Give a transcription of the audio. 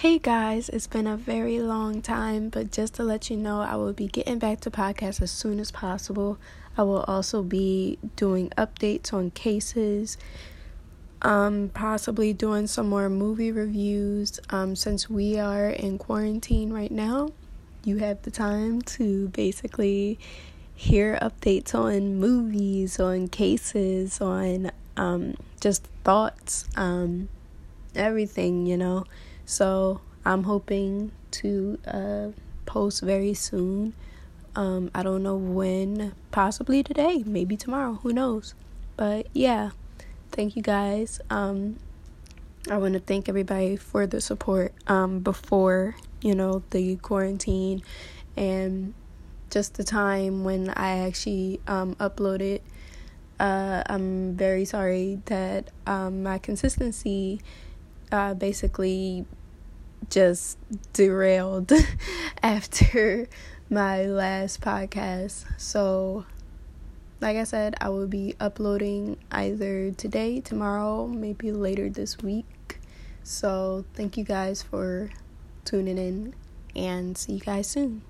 Hey guys, it's been a very long time, but just to let you know, I will be getting back to podcasts as soon as possible. I will also be doing updates on cases, um, possibly doing some more movie reviews. Um, since we are in quarantine right now, you have the time to basically hear updates on movies, on cases, on um, just thoughts, um, everything, you know. So I'm hoping to uh, post very soon. Um, I don't know when, possibly today, maybe tomorrow, who knows. But yeah, thank you guys. Um, I want to thank everybody for the support um, before, you know, the quarantine and just the time when I actually um, uploaded. Uh, I'm very sorry that um, my consistency uh, basically just derailed after my last podcast. So, like I said, I will be uploading either today, tomorrow, maybe later this week. So, thank you guys for tuning in and see you guys soon.